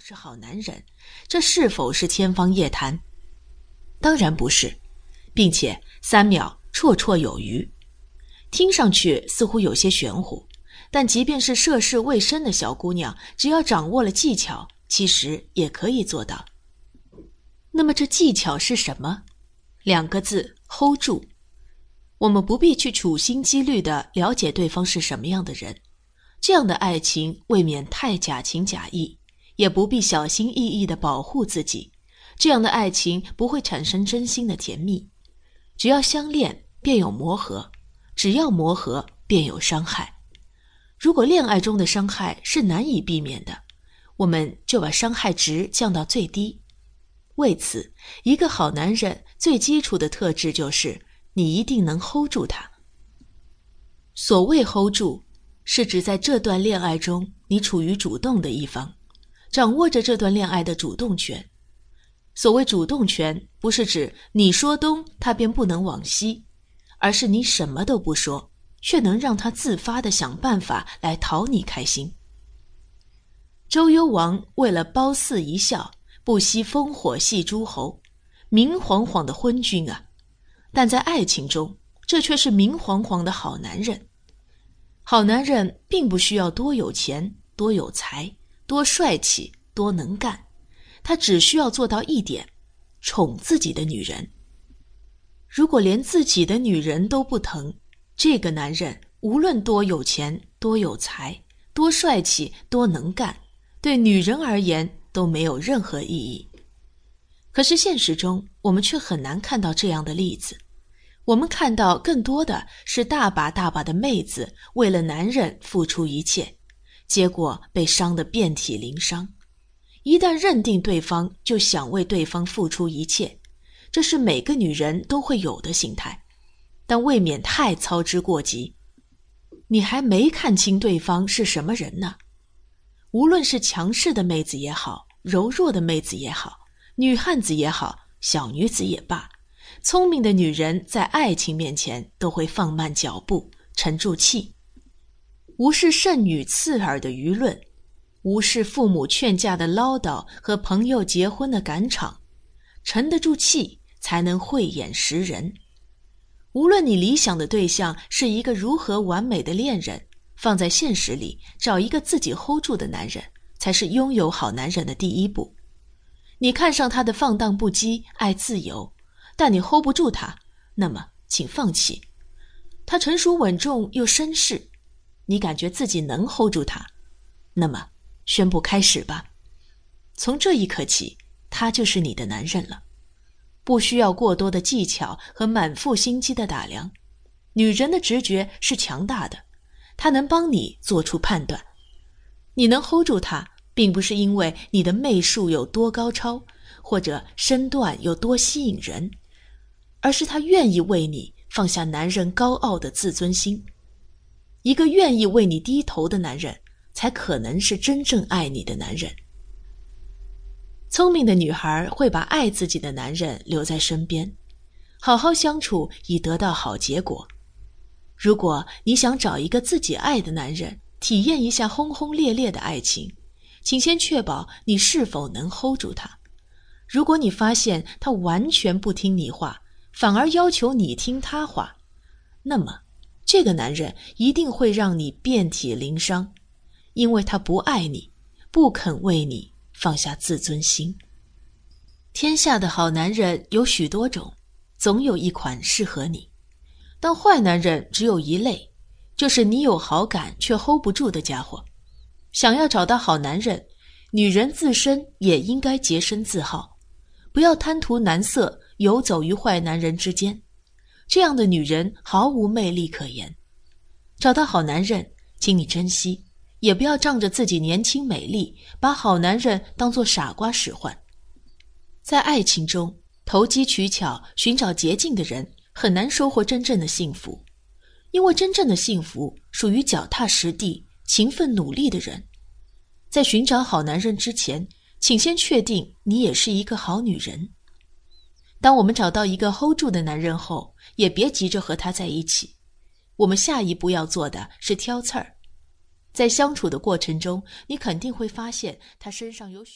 是好男人，这是否是天方夜谭？当然不是，并且三秒绰绰有余。听上去似乎有些玄乎，但即便是涉世未深的小姑娘，只要掌握了技巧，其实也可以做到。那么这技巧是什么？两个字：hold 住。我们不必去处心积虑的了解对方是什么样的人，这样的爱情未免太假情假意；也不必小心翼翼的保护自己，这样的爱情不会产生真心的甜蜜。只要相恋，便有磨合。只要磨合，便有伤害。如果恋爱中的伤害是难以避免的，我们就把伤害值降到最低。为此，一个好男人最基础的特质就是你一定能 hold 住他。所谓 hold 住，是指在这段恋爱中你处于主动的一方，掌握着这段恋爱的主动权。所谓主动权，不是指你说东，他便不能往西。而是你什么都不说，却能让他自发的想办法来讨你开心。周幽王为了褒姒一笑，不惜烽火戏诸侯，明晃晃的昏君啊！但在爱情中，这却是明晃晃的好男人。好男人并不需要多有钱、多有才、多帅气、多能干，他只需要做到一点：宠自己的女人。如果连自己的女人都不疼，这个男人无论多有钱、多有才、多帅气、多能干，对女人而言都没有任何意义。可是现实中，我们却很难看到这样的例子。我们看到更多的是大把大把的妹子为了男人付出一切，结果被伤得遍体鳞伤。一旦认定对方，就想为对方付出一切。这是每个女人都会有的心态，但未免太操之过急。你还没看清对方是什么人呢。无论是强势的妹子也好，柔弱的妹子也好，女汉子也好，小女子也罢，聪明的女人在爱情面前都会放慢脚步，沉住气，无视剩女刺耳的舆论，无视父母劝架的唠叨和朋友结婚的赶场，沉得住气。才能慧眼识人。无论你理想的对象是一个如何完美的恋人，放在现实里，找一个自己 hold 住的男人，才是拥有好男人的第一步。你看上他的放荡不羁、爱自由，但你 hold 不住他，那么请放弃。他成熟稳重又绅士，你感觉自己能 hold 住他，那么宣布开始吧。从这一刻起，他就是你的男人了。不需要过多的技巧和满腹心机的打量，女人的直觉是强大的，她能帮你做出判断。你能 hold 住她，并不是因为你的媚术有多高超，或者身段有多吸引人，而是她愿意为你放下男人高傲的自尊心。一个愿意为你低头的男人，才可能是真正爱你的男人。聪明的女孩会把爱自己的男人留在身边，好好相处以得到好结果。如果你想找一个自己爱的男人，体验一下轰轰烈烈的爱情，请先确保你是否能 hold 住他。如果你发现他完全不听你话，反而要求你听他话，那么这个男人一定会让你遍体鳞伤，因为他不爱你，不肯为你。放下自尊心。天下的好男人有许多种，总有一款适合你。但坏男人只有一类，就是你有好感却 hold 不住的家伙。想要找到好男人，女人自身也应该洁身自好，不要贪图男色，游走于坏男人之间。这样的女人毫无魅力可言。找到好男人，请你珍惜。也不要仗着自己年轻美丽，把好男人当做傻瓜使唤。在爱情中投机取巧、寻找捷径的人，很难收获真正的幸福，因为真正的幸福属于脚踏实地、勤奋努力的人。在寻找好男人之前，请先确定你也是一个好女人。当我们找到一个 hold 住的男人后，也别急着和他在一起。我们下一步要做的是挑刺儿。在相处的过程中，你肯定会发现他身上有许。